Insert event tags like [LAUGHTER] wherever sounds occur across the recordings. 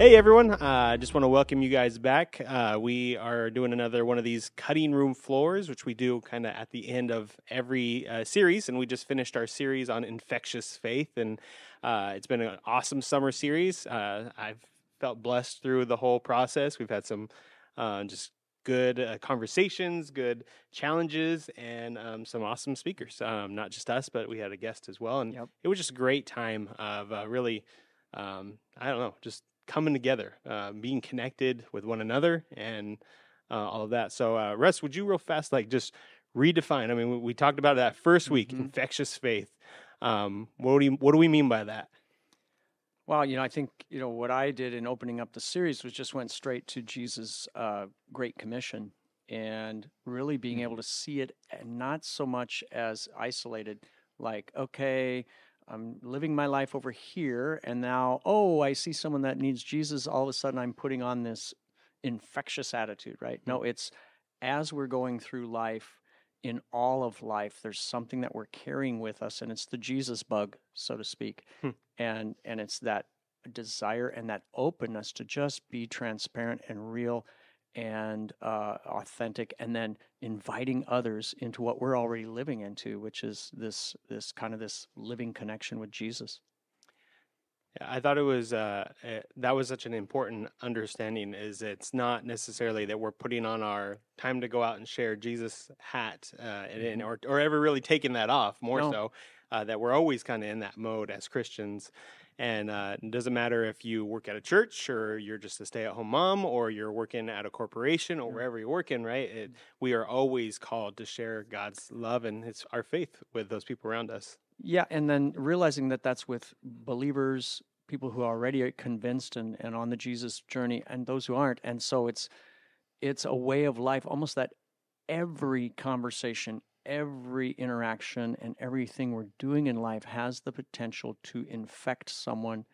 Hey everyone, I uh, just want to welcome you guys back. Uh, we are doing another one of these cutting room floors, which we do kind of at the end of every uh, series. And we just finished our series on infectious faith, and uh, it's been an awesome summer series. Uh, I've felt blessed through the whole process. We've had some uh, just good conversations, good challenges, and um, some awesome speakers. Um, not just us, but we had a guest as well. And yep. it was just a great time of really, um, I don't know, just coming together, uh, being connected with one another, and uh, all of that. So, uh, Russ, would you real fast like just redefine? I mean, we, we talked about that first week, mm-hmm. infectious faith. Um, what do you, what do we mean by that? Well, you know, I think you know what I did in opening up the series was just went straight to Jesus' uh, Great Commission and really being mm-hmm. able to see it and not so much as isolated, like okay, I'm living my life over here, and now, oh, I see someone that needs Jesus. All of a sudden, I'm putting on this infectious attitude, right? No, mm. it's as we're going through life, in all of life, there's something that we're carrying with us, and it's the Jesus bug, so to speak, hmm. and and it's that desire and that openness to just be transparent and real and uh, authentic, and then inviting others into what we're already living into, which is this this kind of this living connection with Jesus. Yeah, I thought it was uh, eh, that was such an important understanding. Is it's not necessarily that we're putting on our time to go out and share Jesus hat, uh, and, mm-hmm. or or ever really taking that off. More no. so, uh, that we're always kind of in that mode as Christians, and uh, it doesn't matter if you work at a church or you're just a stay at home mom or you're working at a corporation or wherever you're working, right? It, we are always called to share God's love and his, our faith with those people around us. Yeah, and then realizing that that's with believers, people who are already convinced and, and on the Jesus journey, and those who aren't. And so it's it's a way of life, almost that every conversation, every interaction and everything we're doing in life has the potential to infect someone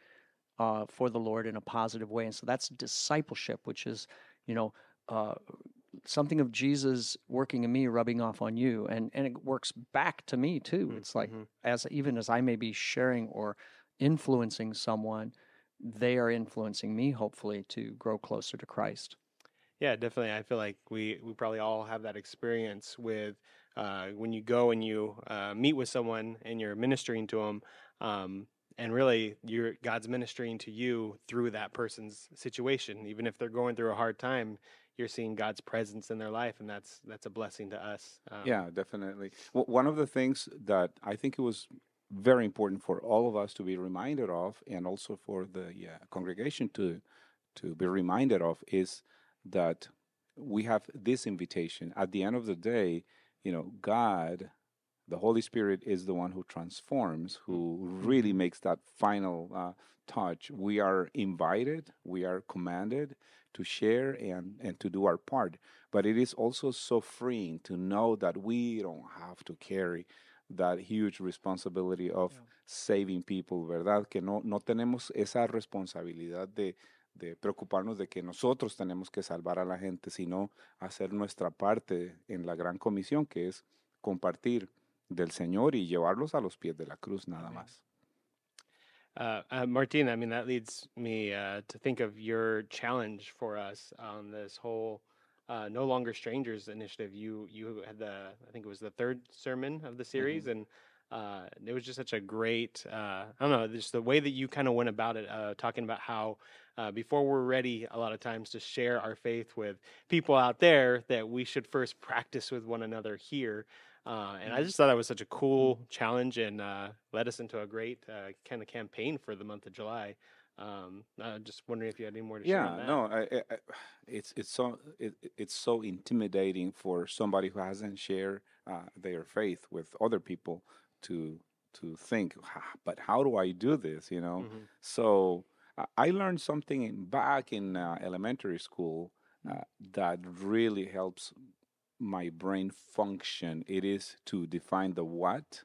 uh, for the Lord in a positive way. And so that's discipleship, which is, you know, uh, something of Jesus working in me, rubbing off on you, and and it works back to me too. Mm-hmm. It's like mm-hmm. as even as I may be sharing or influencing someone, they are influencing me, hopefully, to grow closer to Christ. Yeah, definitely. I feel like we we probably all have that experience with uh, when you go and you uh, meet with someone and you're ministering to them, um, and really you're God's ministering to you through that person's situation, even if they're going through a hard time. You're seeing God's presence in their life, and that's that's a blessing to us. Um, yeah, definitely. Well, one of the things that I think it was very important for all of us to be reminded of, and also for the yeah, congregation to to be reminded of, is that we have this invitation. At the end of the day, you know, God, the Holy Spirit is the one who transforms, who really mm-hmm. makes that final uh, touch. We are invited, we are commanded to share and, and to do our part. But it is also so freeing to know that we don't have to carry that huge responsibility of yeah. saving people, ¿verdad? Que no, no tenemos esa responsabilidad de, de preocuparnos de que nosotros tenemos que salvar a la gente, sino hacer nuestra parte en la gran comisión, que es compartir del Señor y llevarlos a los pies de la cruz nada más. Uh, uh, Martina, I mean, that leads me uh, to think of your challenge for us on this whole uh, No Longer Strangers initiative. You you had the, I think it was the third sermon of the series, and uh, it was just such a great, uh, I don't know, just the way that you kind of went about it, uh, talking about how uh, before we're ready, a lot of times to share our faith with people out there, that we should first practice with one another here. Uh, and I mm-hmm. just thought that was such a cool challenge and uh, led us into a great kind of campaign for the month of July. Um, I'm just wondering if you had any more to yeah, share. Yeah, no, I, I, it's it's so it, it's so intimidating for somebody who hasn't shared their faith with other people to to think, but how do I do this? You know, mm-hmm. so I learned something in, back in uh, elementary school uh, that really helps my brain function. It is to define the what,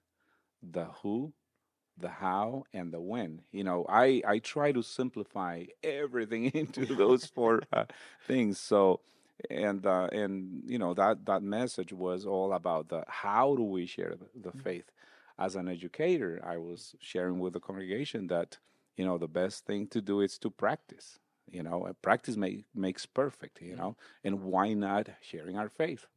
the who, the how, and the when. You know, I I try to simplify everything [LAUGHS] into those four uh, things. So and uh, and you know that that message was all about the how do we share the, the mm-hmm. faith as an educator, I was sharing with the congregation that you know the best thing to do is to practice. You know, practice make, makes perfect. You know, and why not sharing our faith?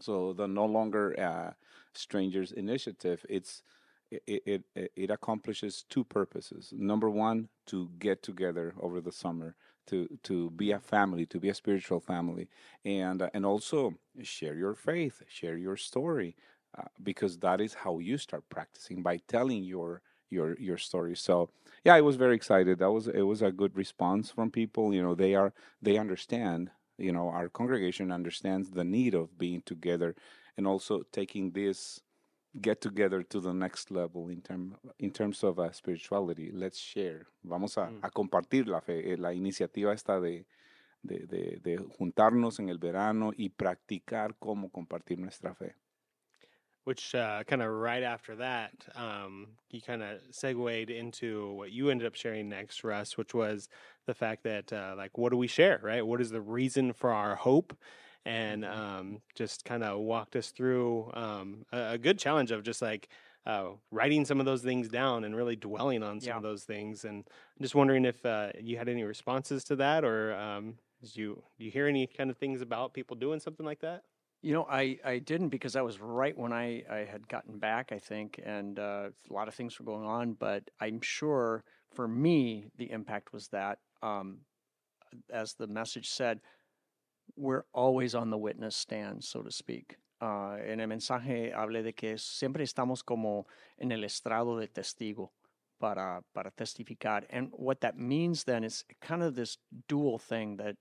So the no longer uh, strangers initiative. It's it, it it it accomplishes two purposes. Number one, to get together over the summer, to to be a family, to be a spiritual family, and uh, and also share your faith, share your story, uh, because that is how you start practicing by telling your your your story. So yeah, I was very excited. That was it was a good response from people. You know, they are they understand. You know, our congregation understands the need of being together, and also taking this get together to the next level in term in terms of uh, spirituality. Let's share. Vamos a, Mm. a compartir la fe. Eh, La iniciativa esta de, de, de, de juntarnos en el verano y practicar cómo compartir nuestra fe. Which uh, kind of right after that, um, you kind of segued into what you ended up sharing next, Russ, which was the fact that, uh, like, what do we share, right? What is the reason for our hope? And um, just kind of walked us through um, a, a good challenge of just like uh, writing some of those things down and really dwelling on some Yeah. of those things. And I'm just wondering if uh, you had any responses to that, or um, did you do you hear any kind of things about people doing something like that? You know, I, I didn't because I was right when I, I had gotten back, I think, and uh, a lot of things were going on. But I'm sure for me, the impact was that, um, as the message said, we're always on the witness stand, so to speak. Uh, en el mensaje hablé de que siempre estamos como en el estrado de testigo para, para testificar. And what that means then is kind of this dual thing that,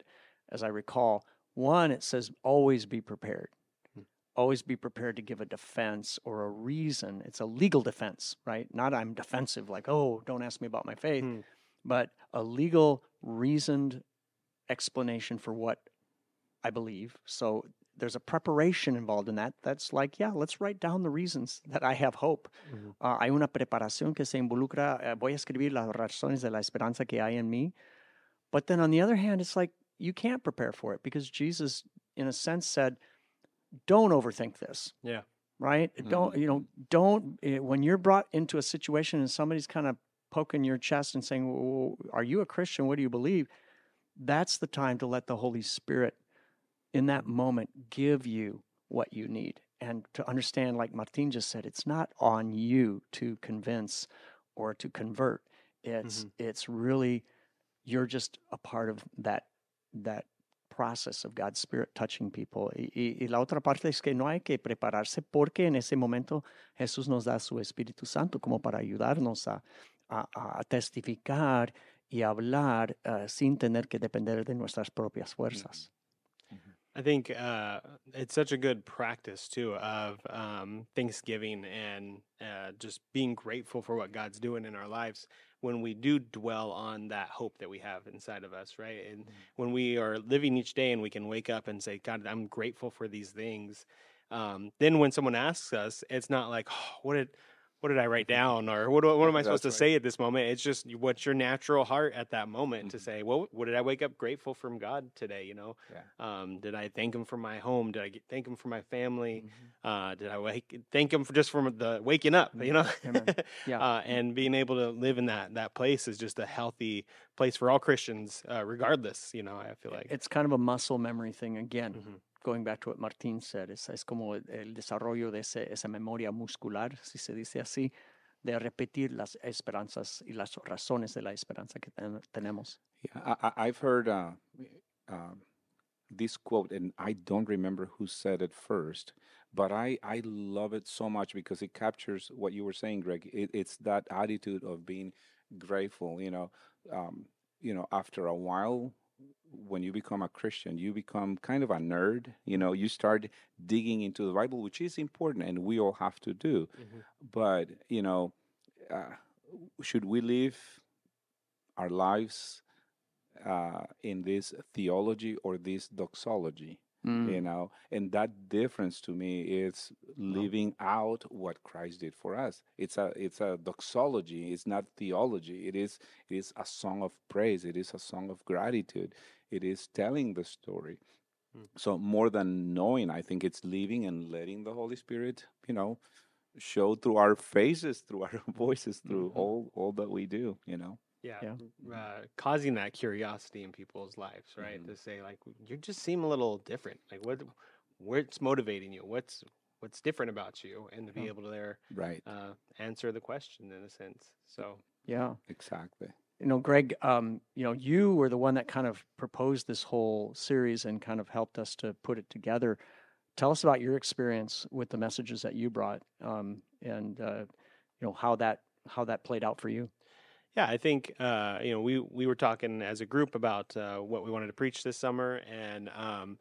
as I recall, one, it says always be prepared. Hmm. Always be prepared to give a defense or a reason. It's a legal defense, right? Not I'm defensive, like, oh, don't ask me about my faith, Hmm. but a legal, reasoned explanation for what I believe. So there's a preparation involved in that. That's like, yeah, let's write down the reasons that I have hope. Mhm. Ah, hay una preparación que se involucra, eh, voy a escribir las razones de la esperanza que hay en mí. But then on the other hand, it's like you can't prepare for it because Jesus, in a sense, said, don't overthink this. Yeah. Right? Don't, you know, don't, eh, when you're brought into a situation and somebody's kind of poking your chest and saying, well, Are you a Christian? What do you believe? That's the time to let the Holy Spirit in that moment give you what you need and to understand like martin just said it's not on you to convince or to convert it's it's really you're just a part of that that process of god's spirit touching people. Y, y- la otra parte es que no hay que prepararse porque en ese momento jesús nos da su espíritu santo como para ayudarnos a, a, a testificar y hablar uh, sin tener que depender de nuestras propias fuerzas. I think uh, it's such a good practice too of um, Thanksgiving and uh, just being grateful for what God's doing in our lives when we do dwell on that hope that we have inside of us, right? And when we are living each day and we can wake up and say, God, I'm grateful for these things. Um, then when someone asks us, it's not like, oh, what did what did I write down or what, what am I supposed to right. say at this moment? It's just what's your natural heart at that moment to Mhm. say, well, what did I wake up grateful from God today? You know, Yeah. um, did I thank him for my home? Did I get, thank him for my family? Mm-hmm. Uh, did I wake, thank him for just from the waking up? You know, Yeah. [LAUGHS] uh, and being able to live in that that place is just a healthy place for all Christians, uh, regardless. You know, I feel like It's kind of a muscle memory thing again. Mhm. Going back to what Martín said, es, es como el, el desarrollo de ese, esa memoria muscular, si se dice así, de repetir las esperanzas y las razones de la esperanza que ten- tenemos. Yeah, I, I- I've heard uh, um, this quote, and I don't remember who said it first, but I, I love it so much because it captures what you were saying, Greg. It, it's that attitude of being grateful. You know, um, you know, after a while, when you become a Christian, you become kind of a nerd. You know, you start digging into the Bible, which is important, and we all have to do. Mhm. But you know, uh, should we live our lives uh, in this theology or this doxology? Mm. You know, and that difference to me is living out what Christ did for us. It's a it's a doxology. It's not theology. It is it is a song of praise. It is a song of gratitude. It is telling the story. Mm. So more than knowing, I think it's living and letting the Holy Spirit, you know, show through our faces, through our [LAUGHS] voices, through Mhm. all all that we do. You know. Yeah, Yeah. Uh, causing that curiosity in people's lives, right? Mhm. To say like you just seem a little different. Like what, what's motivating you? What's what's different about you? And to be Yeah. able to there Right. uh, answer the question in a sense. So Yeah. Exactly. You know, Greg, um, you know, you were the one that kind of proposed this whole series and kind of helped us to put it together. Tell us about your experience with the messages that you brought, um, and uh, you know how that how that played out for you. Yeah, I think uh, you know we we were talking as a group about uh, what we wanted to preach this summer, and um,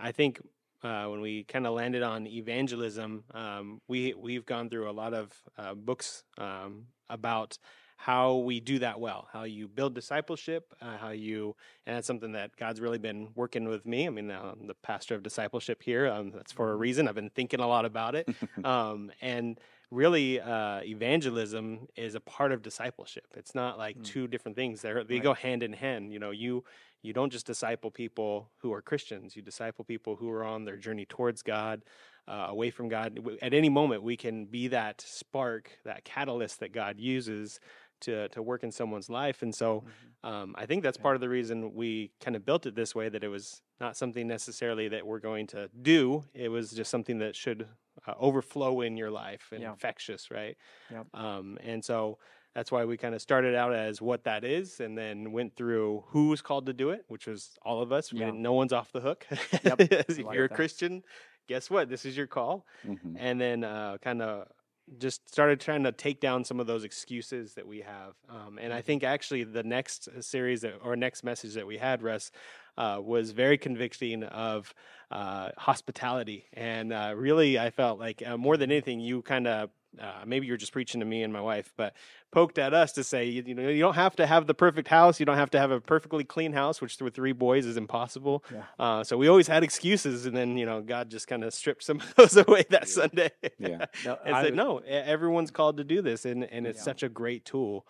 I think uh, when we kind of landed on evangelism, um, we we've gone through a lot of uh, books um, about how we do that well, how you build discipleship, uh, how you, and that's something that God's really been working with me. I mean, uh, I'm the pastor of discipleship here. Um, that's for a reason. I've been thinking a lot about it, [LAUGHS] um, and really uh, evangelism is a part of discipleship it's not like Mm. two different things They're, they Right. go hand in hand you know you you don't just disciple people who are christians you disciple people who are on their journey towards god uh, away from god at any moment we can be that spark that catalyst that god uses to to work in someone's life and so um, I think that's Yeah. part of the reason we kind of built it this way that it was not something necessarily that we're going to do. It was just something that should uh, overflow in your life and Yeah. infectious, right? Yep. Um, and so that's why we kind of started out as what that is and then went through who was called to do it, which was all of us. Yeah. no one's off the hook. Yep. [LAUGHS] if like you're a. Christian, guess what? This is your call Mhm. and then uh, kind of just started trying to take down some of those excuses that we have. Um, and I think actually the next uh, series that, or next message that we had, Russ, uh, was very convicting of uh, hospitality. And uh, really, I felt like uh, more than anything, you kind of uh, maybe you're just preaching to me and my wife, but poked at us to say, you, you know, you don't have to have the perfect house. You don't have to have a perfectly clean house, which with three boys is impossible. Yeah. Uh, so we always had excuses, and then you know God just kind of stripped some of [LAUGHS] those away that Yeah. Sunday. Yeah. No, and I said, no, everyone's called to do this, and and it's Yeah. such a great tool.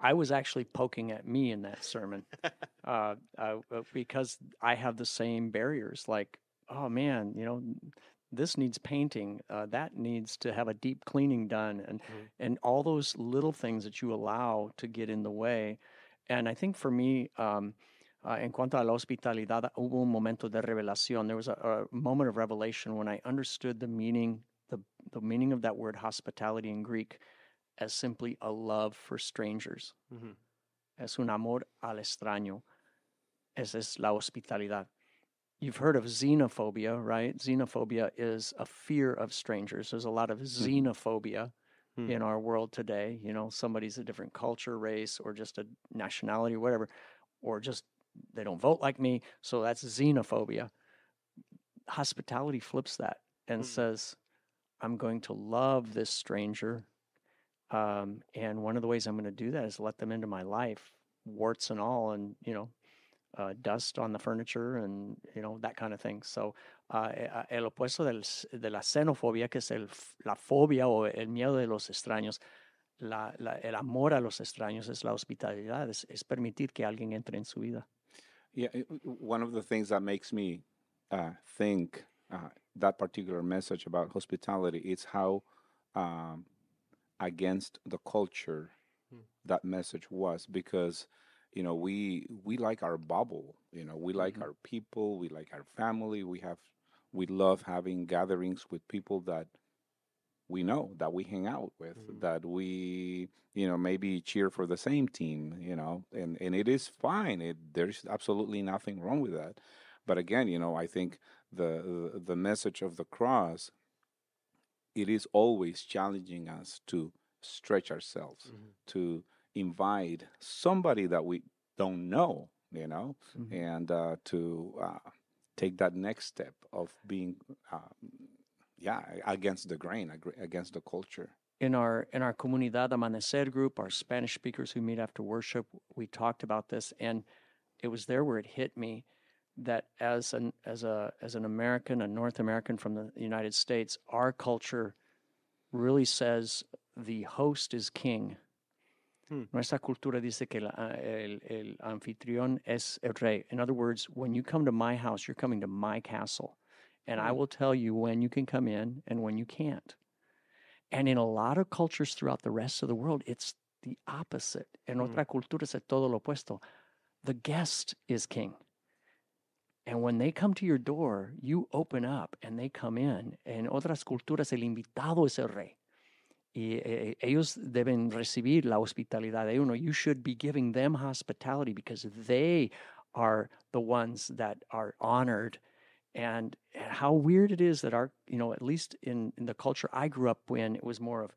I was actually poking at me in that sermon [LAUGHS] uh, uh, because I have the same barriers. Like, oh man, you know, this needs painting. Uh, that needs to have a deep cleaning done, and Mhm. and all those little things that you allow to get in the way. And I think for me, um, uh, en cuanto a la hospitalidad, hubo un momento de revelación. There was a, a moment of revelation when I understood the meaning, the the meaning of that word hospitality in Greek, as simply a love for strangers Mhm. es un amor al extraño. Esa es la hospitalidad. You've heard of xenophobia, right? Xenophobia is a fear of strangers. There's a lot of xenophobia Hmm. in our world today. You know, somebody's a different culture, race, or just a nationality, or whatever, or just they don't vote like me. So that's xenophobia. Hospitality flips that and Hmm. says, I'm going to love this stranger. Um, and one of the ways I'm going to do that is let them into my life, warts and all, and, you know, uh, dust on the furniture and, you know, that kind of thing. So, uh, eh, el opuesto del, de la xenofobia, que es el, la fobia o el miedo de los extraños, la, la- el amor a los extraños es la hospitalidad, es, es permitir que alguien entre en su vida. Yeah, one of the things that makes me uh, think uh, that particular message about hospitality is how um, against the culture Hmm. that message was because you know we we like our bubble you know we like Mhm. our people we like our family we have we love having gatherings with people that we know that we hang out with Mhm. that we you know maybe cheer for the same team you know and and it is fine it there's absolutely nothing wrong with that but again you know i think the the, the message of the cross it is always challenging us to stretch ourselves Mhm. to invite somebody that we don't know you know Mhm. and uh, to uh, take that next step of being uh, yeah against the grain against the culture in our in our comunidad amanecer group our spanish speakers who meet after worship we talked about this and it was there where it hit me that as an as a as an american a north american from the united states our culture really says the host is king Hmm. Nuestra cultura dice que el, ah, el, el anfitrión es el rey. In other words, when you come to my house, you're coming to my castle. And I Hmm. will tell you when you can come in and when you can't. And in a lot of cultures throughout the rest of the world, it's the opposite. En Mm. otra cultura es todo lo opuesto. The guest is king. And when they come to your door, you open up and they come in. En otras culturas, el invitado es el rey. Y eh, ellos deben recibir la hospitalidad de uno. You should be giving them hospitality because they are the ones that are honored. And, and how weird it is that our, you know, at least in, in the culture I grew up in, it was more of,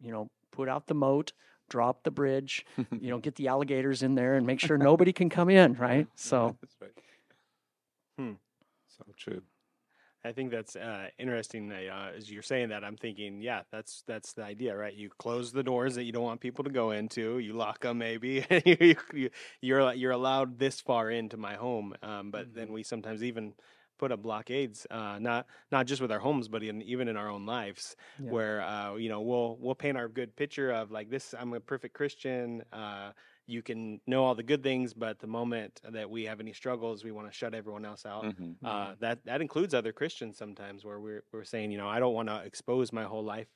you know, put out the moat, drop the bridge, you know, get the alligators in there and make sure nobody can come in, right? [LAUGHS] So, that's right. Hmm. So true. I think that's uh, interesting. Uh, as you're saying that, I'm thinking, yeah, that's that's the idea, right? You close the doors that you don't want people to go into. You lock them, maybe. [LAUGHS] you, you, you're you're allowed this far into my home, um, but then we sometimes even put up blockades, uh, not not just with our homes, but in, even in our own lives, Yeah. where uh, you know we'll we'll paint our good picture of like this. I'm a perfect Christian. Uh, you can know all the good things, but the moment that we have any struggles, we want to shut everyone else out. Mhm. Uh, that that includes other Christians sometimes, where we're we're saying, you know, I don't want to expose my whole life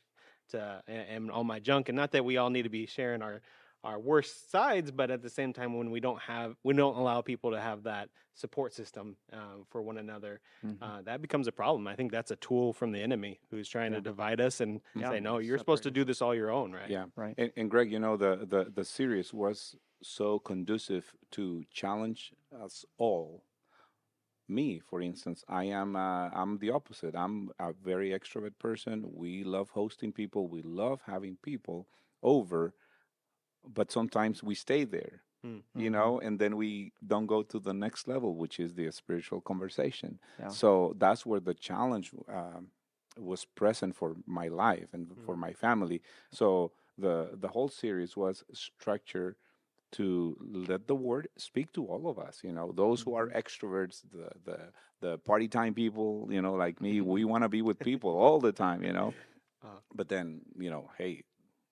to and, and all my junk, and not that we all need to be sharing our our worst sides, but at the same time, when we don't have we don't allow people to have that support system uh, for one another, mhm. uh, that becomes a problem. I think that's a tool from the enemy who's trying Yeah. to divide us and Yeah. say, no, you're supposed to do this all your own, right? Yeah. right. And, and Greg, you know, the, the, the series was so conducive to challenge us all. Me, for instance, I am uh, I'm the opposite. I'm a very extrovert person. We love hosting people. We love having people over, but sometimes we stay there, Mm. you Mhm. know, and then we don't go to the next level, which is the spiritual conversation. Yeah. So that's where the challenge um, was present for my life and for Mm. my family. So the the whole series was structured to let the word speak to all of us. You know, those who are extroverts, the the the party time people. You know, like me, we want to be with people all the time. You know, Uh. but then you know, hey,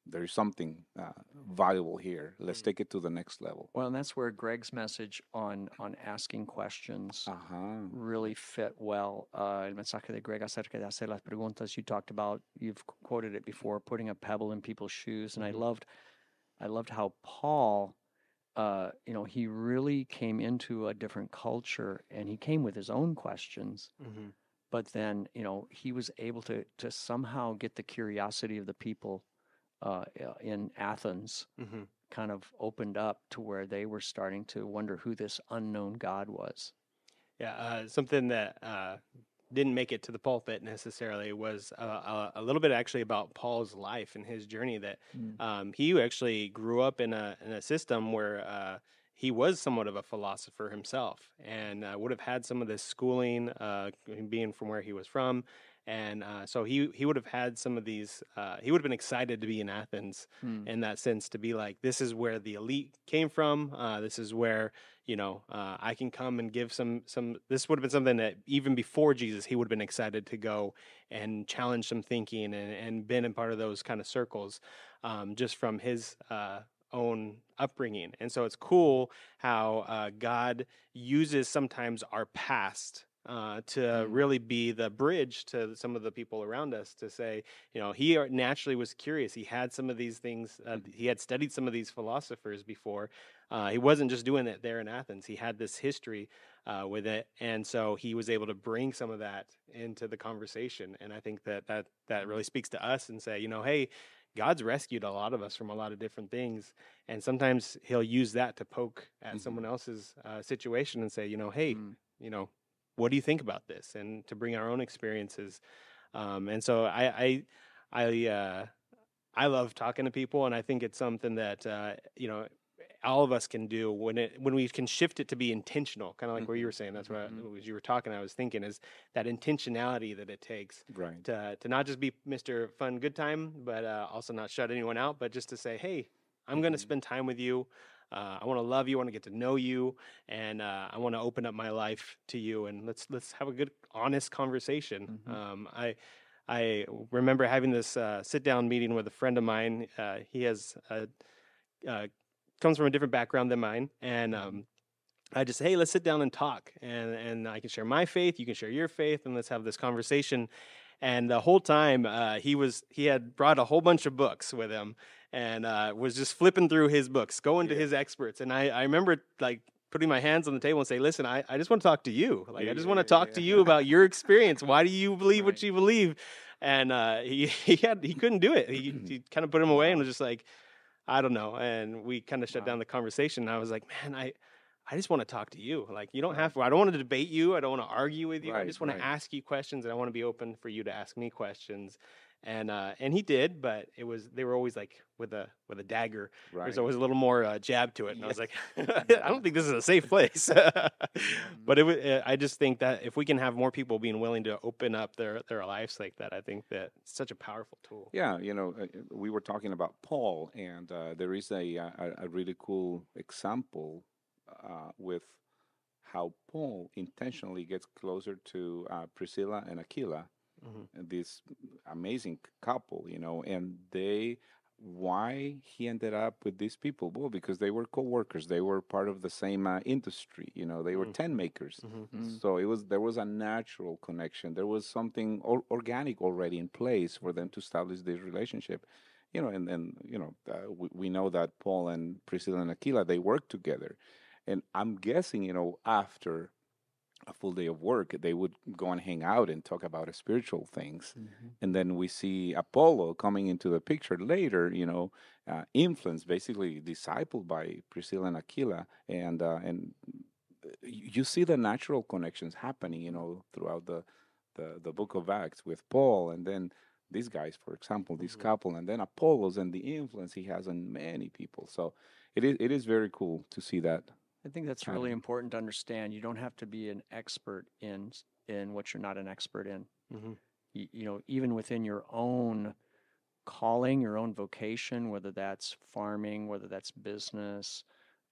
there's something uh, valuable here. Let's Mm. take it to the next level. Well, and that's where Greg's message on on asking questions Uh-huh. really fit well. Uh, el mensaje de Greg acerca de hacer las preguntas. You talked about, you've quoted it before, putting a pebble in people's shoes, and. I loved, I loved how Paul, uh, you know, he really came into a different culture, and he came with his own questions. hmm But then, you know, he was able to to somehow get the curiosity of the people uh, uh, in Athens hmm kind of opened up to where they were starting to wonder who this unknown God was. Yeah, uh, something that uh, didn't make it to the pulpit necessarily was uh, a, a little bit actually about Paul's life and his journey. That Mm. um, he actually grew up in a in a system where uh, he was somewhat of a philosopher himself, and uh, would have had some of this schooling, uh, being from where he was from. And uh, so he he would have had some of these. Uh, he would have been excited to be in Athens Mm. in that sense to be like this is where the elite came from uh, this is where you know uh, i can come and give some some this would have been something that even before jesus he would have been excited to go and challenge some thinking and, and been in part of those kind of circles um, just from his uh, own upbringing and so it's cool how uh, god uses sometimes our past uh, to Mm. really be the bridge to some of the people around us to say, you know, he naturally was curious. He had some of these things. Uh, he had studied some of these philosophers before. Uh, he wasn't just doing it there in Athens. He had this history uh, with it, and so he was able to bring some of that into the conversation. And I think that that that really speaks to us and say, you know, hey. God's rescued a lot of us from a lot of different things, and sometimes He'll use that to poke at Mhm. someone else's uh, situation and say, you know, hey, Mm. you know, what do you think about this and to bring our own experiences um, and so i i i uh, i love talking to people and i think it's something that uh, you know all of us can do when it when we can shift it to be intentional kind of like what you were saying that's what I, Mhm. as you were talking i was thinking is that intentionality that it takes Right. to to not just be mr fun good time but uh, also not shut anyone out but just to say hey i'm going to spend time with you uh, I want to love you. I want to get to know you, and uh, I want to open up my life to you. And let's let's have a good, honest conversation. Mhm. Um, I I remember having this uh, sit down meeting with a friend of mine. Uh, he has a, uh, comes from a different background than mine, and um, I just hey, let's sit down and talk, and and I can share my faith, you can share your faith, and let's have this conversation. And the whole time, uh, he was he had brought a whole bunch of books with him, and uh, was just flipping through his books, going to his experts. And I, I remember like putting my hands on the table and say, "Listen, I, I just want to talk to you. Like, I just want to Yeah, talk yeah, to you about your experience. Why do you [LAUGHS] believe what you believe?" And uh, he [LAUGHS] he had he couldn't do it. He [CLEARS THROAT] he kind of put him away and was just like, "I don't know." And we kind of shut Wow. down the conversation. And I was like, "Man, I." I just want to talk to you. Like you don't have to. I don't want to debate you. I don't want to argue with you. I just want right. to ask you questions, and I want to be open for you to ask me questions. And uh, and he did, but it was they were always like with a with a dagger. Right. There's always a little more uh, jab to it, and I was like, [LAUGHS] I don't think this is a safe place. [LAUGHS] but it, wa- uh, I just think that if we can have more people being willing to open up their their lives like that, I think that it's such a powerful tool. Yeah, you know, uh, uh, we were talking about Paul, and uh, there is a, uh, a a really cool example uh, with how Paul intentionally gets closer to uh, Priscilla and Aquila, Mhm. this amazing couple, you know, and they. Why he ended up with these people? Well, because they were co-workers. They were part of the same uh, industry. You know, they were Mm. tent makers. Mhm. Mm. So it was there was a natural connection. There was something or, organic already in place for them to establish this relationship. You know, and then you know uh, we, we know that Paul and Priscilla and Aquila they worked together, and I'm guessing you know after a full day of work they would go and hang out and talk about spiritual things, and then we see Apollo coming into the picture later. You know, uh, influenced basically discipled by Priscilla and Aquila, and uh, and you you see the natural connections happening, you know, throughout the, the, the book of Acts with Paul and then these guys, for example, this Mhm. couple, and then Apollos and the influence he has on many people. So it is it is very cool to see that. I think that's really important to understand. You don't have to be an expert in in what you're not an expert in. Mhm. You, you know, even within your own calling, your own vocation, whether that's farming, whether that's business,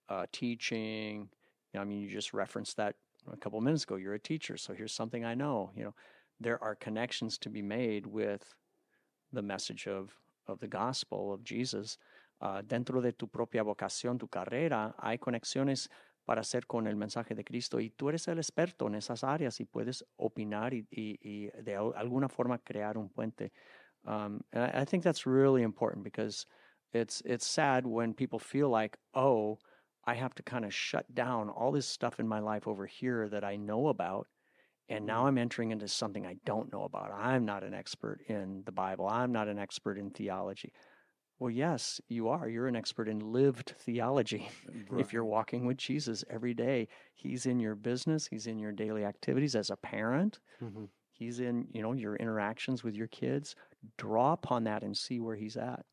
uh, teaching. You know, I mean, you just referenced that a couple of minutes ago. You're a teacher, so here's something I know. You know, there are connections to be made with the message of of the gospel of Jesus. Ah, dentro de tu propia vocación, tu carrera, hay conexiones para hacer con el mensaje de Cristo y tú eres el experto en esas áreas y puedes opinar y, y- y de alguna forma crear un puente. Um, and I, I think that's really important because it's it's sad when people feel like, oh, I have to kind of shut down all this stuff in my life over here that I know about. And now I'm entering into something I don't know about. I'm not an expert in the Bible. I'm not an expert in theology. Well, yes, you are. You're an expert in lived theology. [LAUGHS] If you're walking with Jesus every day, He's in your business, He's in your daily activities as a parent, Mhm. He's in, you know, your interactions with your kids. Draw upon that and see where He's at.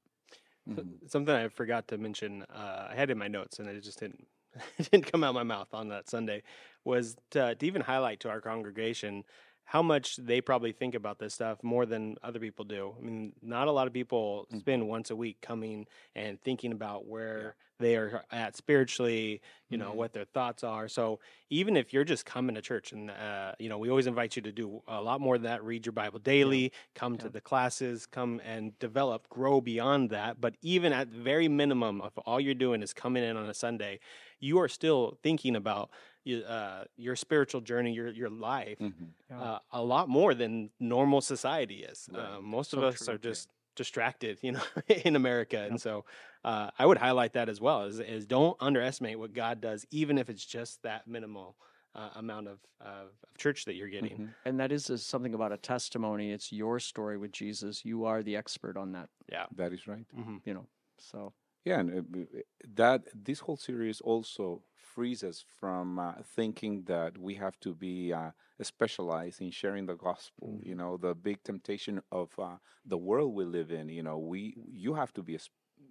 Mhm. Something I forgot to mention, uh, I had in my notes and it just didn't [LAUGHS] it didn't come out my mouth on that Sunday, was to, to even highlight to our congregation how much they probably think about this stuff more than other people do. I mean, not a lot of people Mhm. spend once a week coming and thinking about where they are at spiritually, you know, Mhm. what their thoughts are. So even if you're just coming to church and, uh, you know, we always invite you to do a lot more than that, read your Bible daily, come to the classes, come and develop, grow beyond that. But even at the very minimum of all you're doing is coming in on a Sunday, you are still thinking about uh, your spiritual journey, your your life, Mhm. Yeah. uh, a lot more than normal society is. Right. Uh, most So of us true, are yeah. just distracted, you know, [LAUGHS] in America, and so uh, I would highlight that as well. Is, is don't underestimate what God does, even if it's just that minimal uh, amount of, of of church that you're getting. Mhm. And that is uh, something about a testimony. It's your story with Jesus. You are the expert on that, Yeah. That is right. hmm you know. So, Yeah, and uh, b- uh, that this whole series also frees us from uh, thinking that we have to be uh, specialized in sharing the gospel. You know, the big temptation of uh, the world we live in. You know, we you have to be a,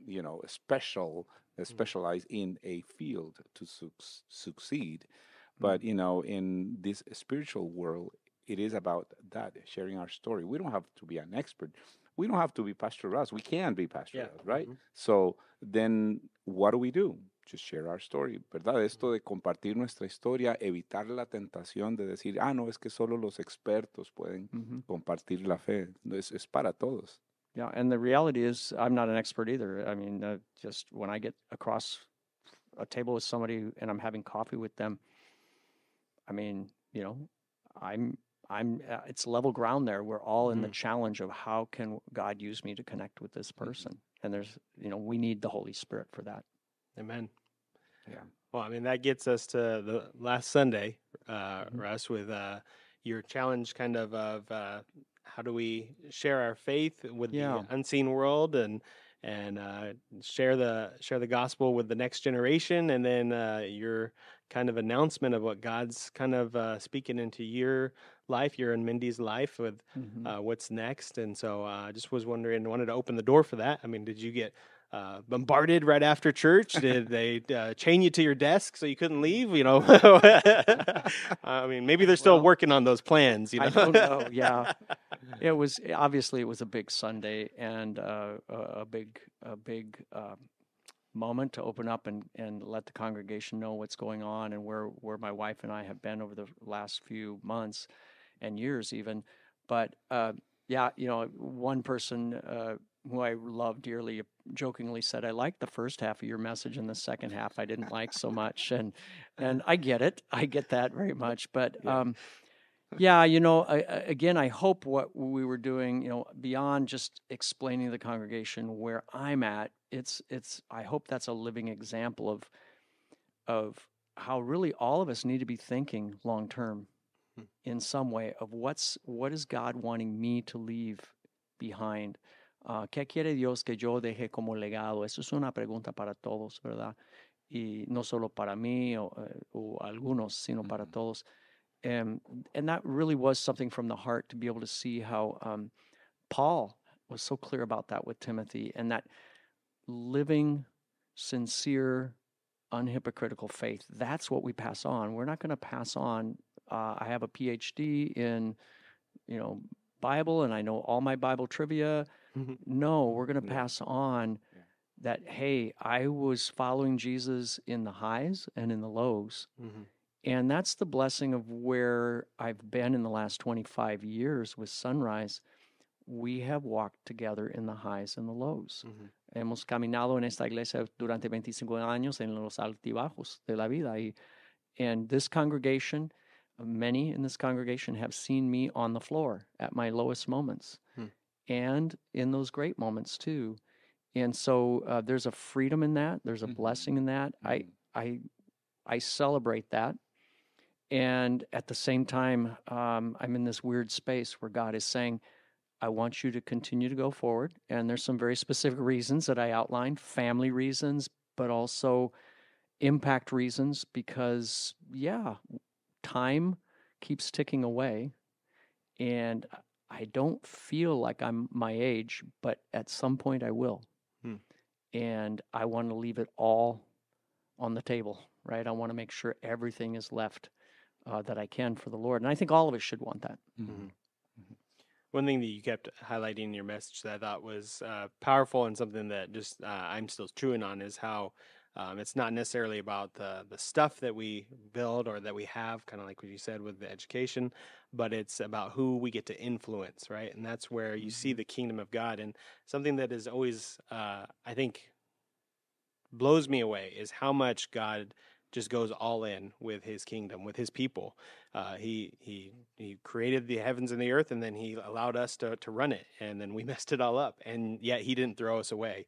you know a special, a specialized in a field to suc- succeed. But you know, in this spiritual world, it is about that sharing our story. We don't have to be an expert. We don't have to be Pastor Russ. We can be Pastor Yeah. Russ, right? Mhm. So then, what do we do? Just share our story, ¿verdad? Esto de compartir nuestra historia, evitar la tentación de decir, ah, no, es que solo los expertos pueden mhm. compartir la fe. No, Es, es para todos. yeah. And the reality is, I'm not an expert either. I mean, uh, just when I get across a table with somebody and I'm having coffee with them, I mean, you know, I'm I'm uh, it's level ground there. We're all in the challenge of how can God use me to connect with this person, and there's you know we need the Holy Spirit for that. Amen. Yeah. Well, I mean that gets us to the last Sunday, uh, Mhm. Russ, with uh, your challenge, kind of of uh, how do we share our faith with Yeah. the unseen world and and uh, share the share the gospel with the next generation, and then uh, your kind of announcement of what God's kind of uh, speaking into your life, your and Mindy's life with Mhm. uh, what's next. And so I uh, just was wondering, wanted to open the door for that. I mean, did you get uh, bombarded right after church? [LAUGHS] Did they uh, chain you to your desk so you couldn't leave? You know, [LAUGHS] I mean, maybe they're still Well, working on those plans. You know, I don't know. Yeah, [LAUGHS] it was obviously it was a big Sunday and uh, a, big a big um, moment to open up and, and let the congregation know what's going on and where where my wife and I have been over the last few months and years even. But uh, yeah, you know, one person uh, who I love dearly jokingly said, "I liked the first half of your message, and the second half I didn't like so much." And and I get it, I get that very much. But Yeah. um, yeah, you know, I, again, I hope what we were doing, you know, beyond just explaining the congregation where I'm at, it's it's. I hope that's a living example of of how really all of us need to be thinking long term Hmm. in some way of what's what is God wanting me to leave behind. Ah, ¿Qué quiere Dios que yo deje como legado? Eso es una pregunta para todos, ¿verdad? Y no solo para mí o, eh, o algunos, sino para Mhm. todos. Um, and that really was something from the heart to be able to see how um, Paul was so clear about that with Timothy and that living, sincere, unhypocritical faith. That's what we pass on. We're not going to pass on. Uh, I have a PhD in, you know, Bible, and I know all my Bible trivia. Mhm. No, we're going to No. pass on Yeah. that. Hey, I was following Jesus in the highs and in the lows, Mhm. and that's the blessing of where I've been in the last 25 years with Sunrise. We have walked together in the highs and the lows. Mhm. Hemos caminado en esta iglesia durante 25 años en los altibajos de la vida. Y, and this congregation, many in this congregation have seen me on the floor at my lowest moments Hmm. And in those great moments too. And so uh, there's a freedom in that. There's a Mhm. blessing in that. I, Mhm. I, I celebrate that. And at the same time, um, I'm in this weird space where God is saying, I want you to continue to go forward. And there's some very specific reasons that I outlined family reasons, but also impact reasons because, yeah, time keeps ticking away. And I don't feel like I'm my age, but at some point I will. Hmm. And I want to leave it all on the table, right? I want to make sure everything is left uh, that I can for the Lord. And I think all of us should want that. Mhm. One thing that you kept highlighting in your message that I thought was uh, powerful and something that just uh, I'm still chewing on is how um, it's not necessarily about the the stuff that we build or that we have, kind of like what you said with the education, but it's about who we get to influence, right? And that's where you see the kingdom of God. And something that is always, uh, I think, blows me away is how much God just goes all in with His kingdom, with His people. Uh, he he he created the heavens and the earth, and then he allowed us to to run it, and then we [LAUGHS] messed it all up, and yet he didn't throw us away.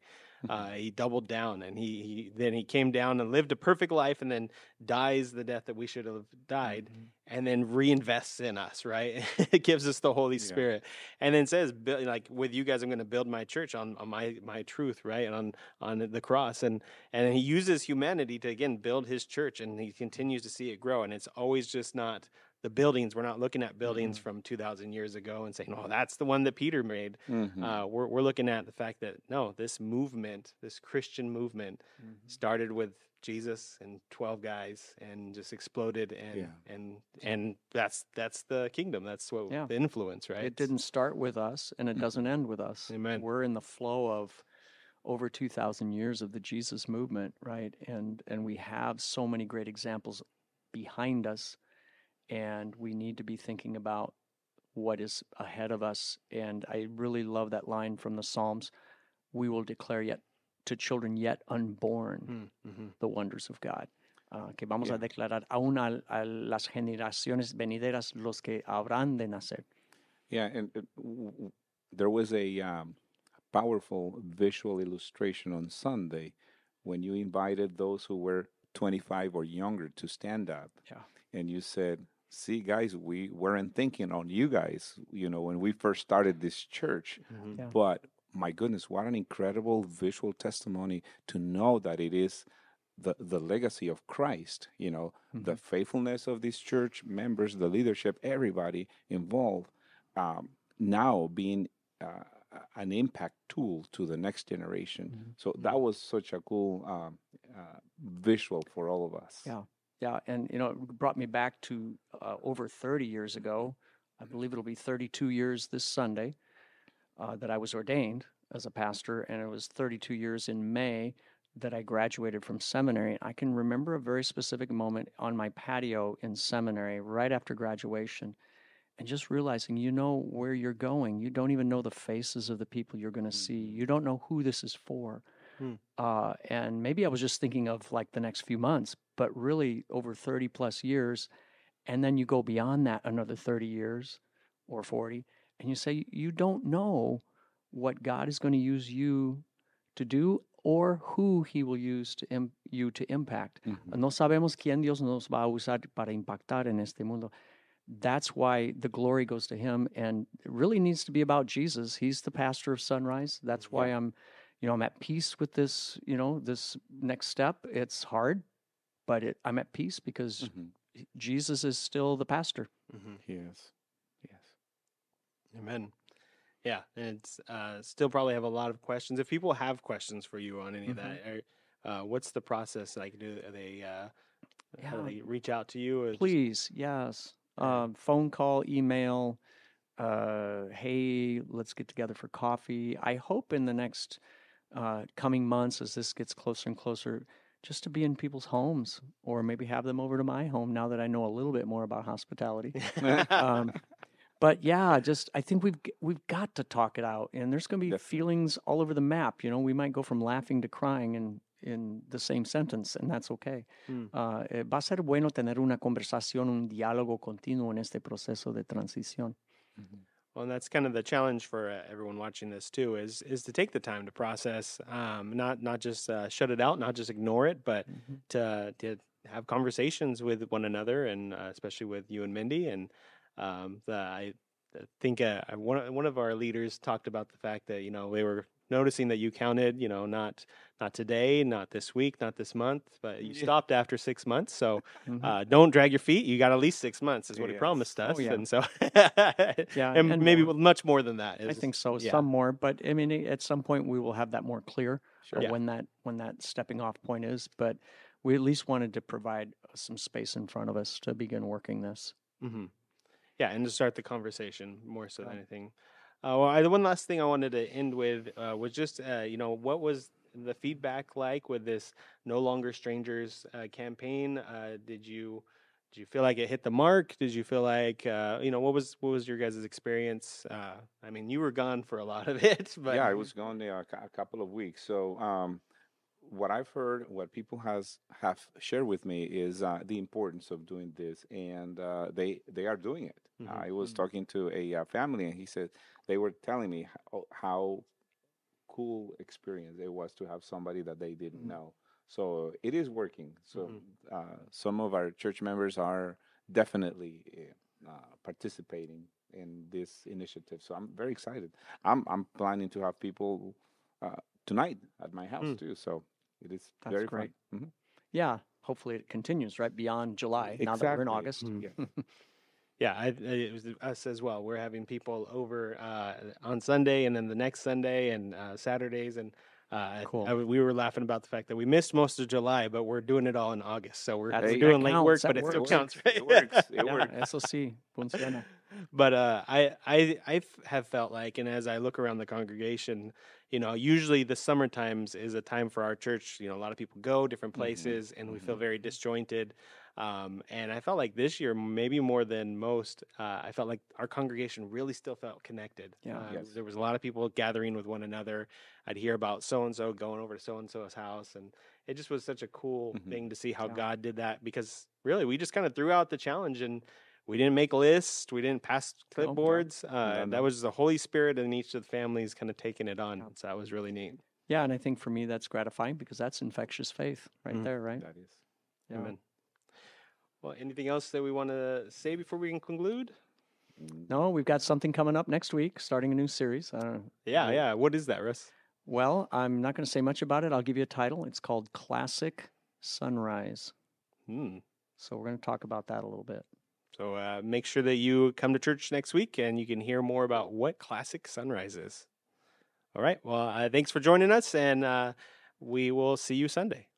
Uh, he doubled down, and he, he then he came down and lived a perfect life, and then dies the death that we should have died, and then reinvests in us. Right, [LAUGHS] it gives us the Holy Yeah. Spirit, and then says, like with you guys, I'm going to build my church on, on my my truth, right, and on on the cross, and and he uses humanity to again build his church, and he continues to see it grow, and it's always just not the buildings. We're not looking at buildings from 2,000 years ago and saying, "Oh, that's the one that Peter made." Mhm. Uh, we're we're looking at the fact that no, this movement, this Christian movement, Mm-hmm. started with Jesus and 12 guys, and just exploded, and Yeah. and and that's that's the kingdom. That's what Yeah. the influence, right? It didn't start with us and it doesn't end with us. Amen. We're in the flow of over 2000 years of the Jesus movement, right? And and we have so many great examples behind us and we need to be thinking about what is ahead of us and I really love that line from the Psalms, we will declare yet to children yet unborn Mm, mhm. the wonders of God. Ah, que vamos a Yeah. declarar aún a, a las generaciones venideras los que habrán de nacer. Yeah, and uh, w- w- there was a um, powerful visual illustration on Sunday when you invited those who were 25 or younger to stand up. Yeah. And you said, see, guys, we weren't thinking on you guys, you know, when we first started this church. Mhm. Yeah. But my goodness, what an incredible visual testimony to know that it is the, the legacy of Christ, you know, the faithfulness of this church members, the leadership, everybody involved, um, now being uh, an impact tool to the next generation. So that was such a cool um, uh, visual for all of us. Yeah. Yeah, and you know, it brought me back to uh, over 30 years ago. I believe it'll be 32 years this Sunday uh, that I was ordained as a pastor, and it was 32 years in May that I graduated from seminary. I can remember a very specific moment on my patio in seminary right after graduation, and just realizing, you know, where you're going. You don't even know the faces of the people you're going to see. You don't know who this is for. Hmm. Uh, and maybe I was just thinking of like the next few months, but really over 30 plus years. And then you go beyond that another 30 years or 40, and you say, you don't know what God is going to use you to do or who he will use to im- you to impact. Mhm. No sabemos quién Dios nos va a usar para impactar en este mundo. That's why the glory goes to him and it really needs to be about Jesus. He's the pastor of Sunrise. That's why I'm you know, I'm at peace with this, you know, this next step. It's hard, but it, I'm at peace because Mhm. Jesus is still the pastor. Mhm. Yes. Yes. Amen. Yeah, and it's uh, still probably have a lot of questions. If people have questions for you on any of that, are, uh, what's the process like? Do are they uh, how do they reach out to you? Or just- Please, yes. Yeah. Um, phone call, email. Uh, hey, let's get together for coffee. I hope in the next uh, coming months, as this gets closer and closer, just to be in people's homes, or maybe have them over to my home now that I know a little bit more about hospitality. um, [LAUGHS] but yeah, just I think we've we've got to talk it out, and there's going to be Definitely. feelings all over the map. You know, we might go from laughing to crying in in the same sentence, and that's okay. Mm. Uh, eh, va a ser bueno tener una conversación, un diálogo continuo en este proceso de transición. Well, and that's kind of the challenge for uh, everyone watching this too is is to take the time to process, um, not not just uh, shut it out, not just ignore it, but to to have conversations with one another, and uh, especially with you and Mindy. And um, the, I think uh, one of- one of our leaders talked about the fact that you know they were noticing that you counted, you know, not not today, not this week, not this month, but you Yeah. stopped after six months. So [LAUGHS] Mhm. uh, don't drag your feet. You got at least six months, is what he promised us, Oh, yeah. and so [LAUGHS] Yeah, and, and maybe more. much more than that. I think so. yeah. Some more, but I mean, at some point we will have that more clear Sure. Yeah. when that when that stepping off point is. But we at least wanted to provide uh, some space in front of us to begin working this. hmm Yeah, and to start the conversation more so than anything. Uh, well, I, the one last thing I wanted to end with uh, was just, uh, you know, what was the feedback like with this No Longer Strangers uh, campaign? Uh, did you did you feel like it hit the mark? Did you feel like, uh, you know, what was what was your guys' experience? Uh, I mean, you were gone for a lot of [LAUGHS] it, but yeah, I was gone there a, couple of weeks. So um, what I've heard, what people has have shared with me is uh, the importance of doing this, and uh, they they are doing it. Mhm. I was Mm. talking to a uh, family, and he said they were telling me how, how cool experience it was to have somebody that they didn't Mm. know. So it is working. So Mhm. uh, some of our church members are definitely uh, participating in this initiative. So I'm very excited. I'm I'm planning to have people uh, tonight at my house Mm. too. So it is That's very great. fun. Mhm. Yeah, hopefully it continues right beyond July. Now that we're in August. Mm. Yeah. [LAUGHS] Yeah, I, I, it was us as well. We're having people over uh, on Sunday, and then the next Sunday and uh, Saturdays, and uh, Cool. I, we were laughing about the fact that we missed most of July, but we're doing it all in August. So we're, we're doing late work, that but it still counts, [LAUGHS] right? It works. It Yeah, works. eso sí, funciona. but I, I, I, I f- have felt like, and as I look around the congregation, you know, usually the summer times is a time for our church. You know, a lot of people go different Mhm. places, and we feel Mhm. very disjointed. Um, and I felt like this year, maybe more than most, uh, I felt like our congregation really still felt connected. Yeah. Uh, Yes. There was a lot of people gathering with one another. I'd hear about so and so going over to so and so's house, and it just was such a cool Mhm. thing to see how Yeah. God did that because really we just kind of threw out the challenge and we didn't make lists, we didn't pass no. clipboards. Uh, No, That was the Holy Spirit in each of the families kind of taking it on. Yeah. So that was really neat. Yeah, and I think for me that's gratifying because that's infectious faith right Mm. there, right? That is. Yeah. Amen. Well, anything else that we want to say before we can conclude? No, we've got something coming up next week, starting a new series. I don't know. Yeah, yeah. What is that, Russ? Well, I'm not going to say much about it. I'll give you a title. It's called Classic Sunrise. Hmm. So we're going to talk about that a little bit. So uh, make sure that you come to church next week and you can hear more about what Classic Sunrise is. All right. Well, uh, thanks for joining us, and uh, we will see you Sunday.